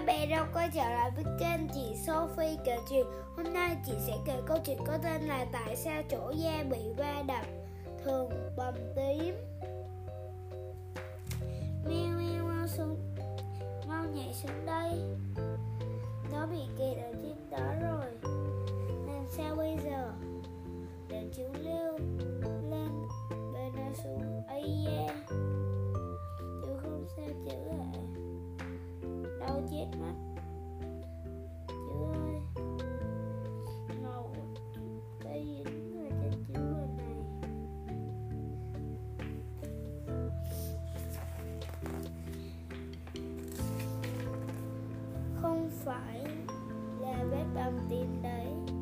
Các bé đã quay trở lại với kênh chị Sophie kể chuyện. Hôm nay chị sẽ kể câu chuyện có tên là Tại sao chỗ da bị va đập? Thường bầm tím. Meo meo mau xuống, Mau nhảy xuống đây. Nó bị kẹt ở trên đó rồi. Làm sao bây giờ? Để chiếu lưu. phải là vết bầm tim đấy.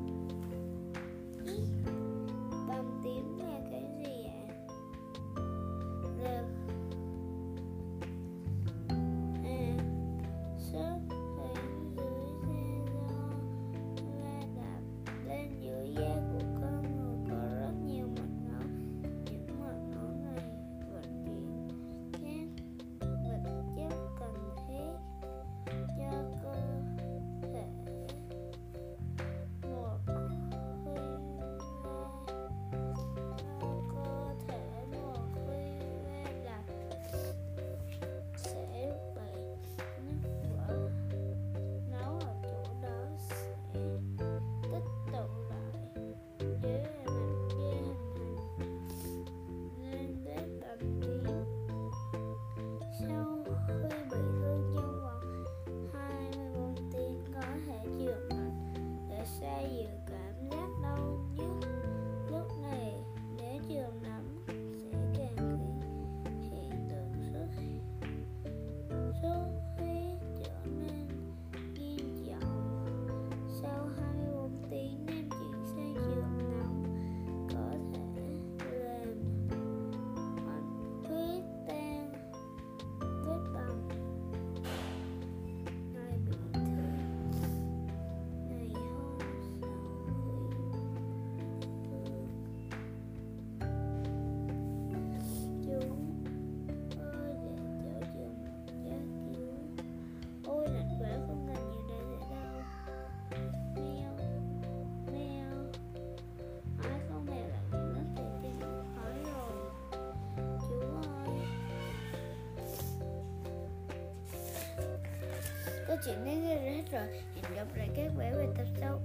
Câu chuyện đến đây là hết rồi. Hẹn gặp lại các bé về tập sau.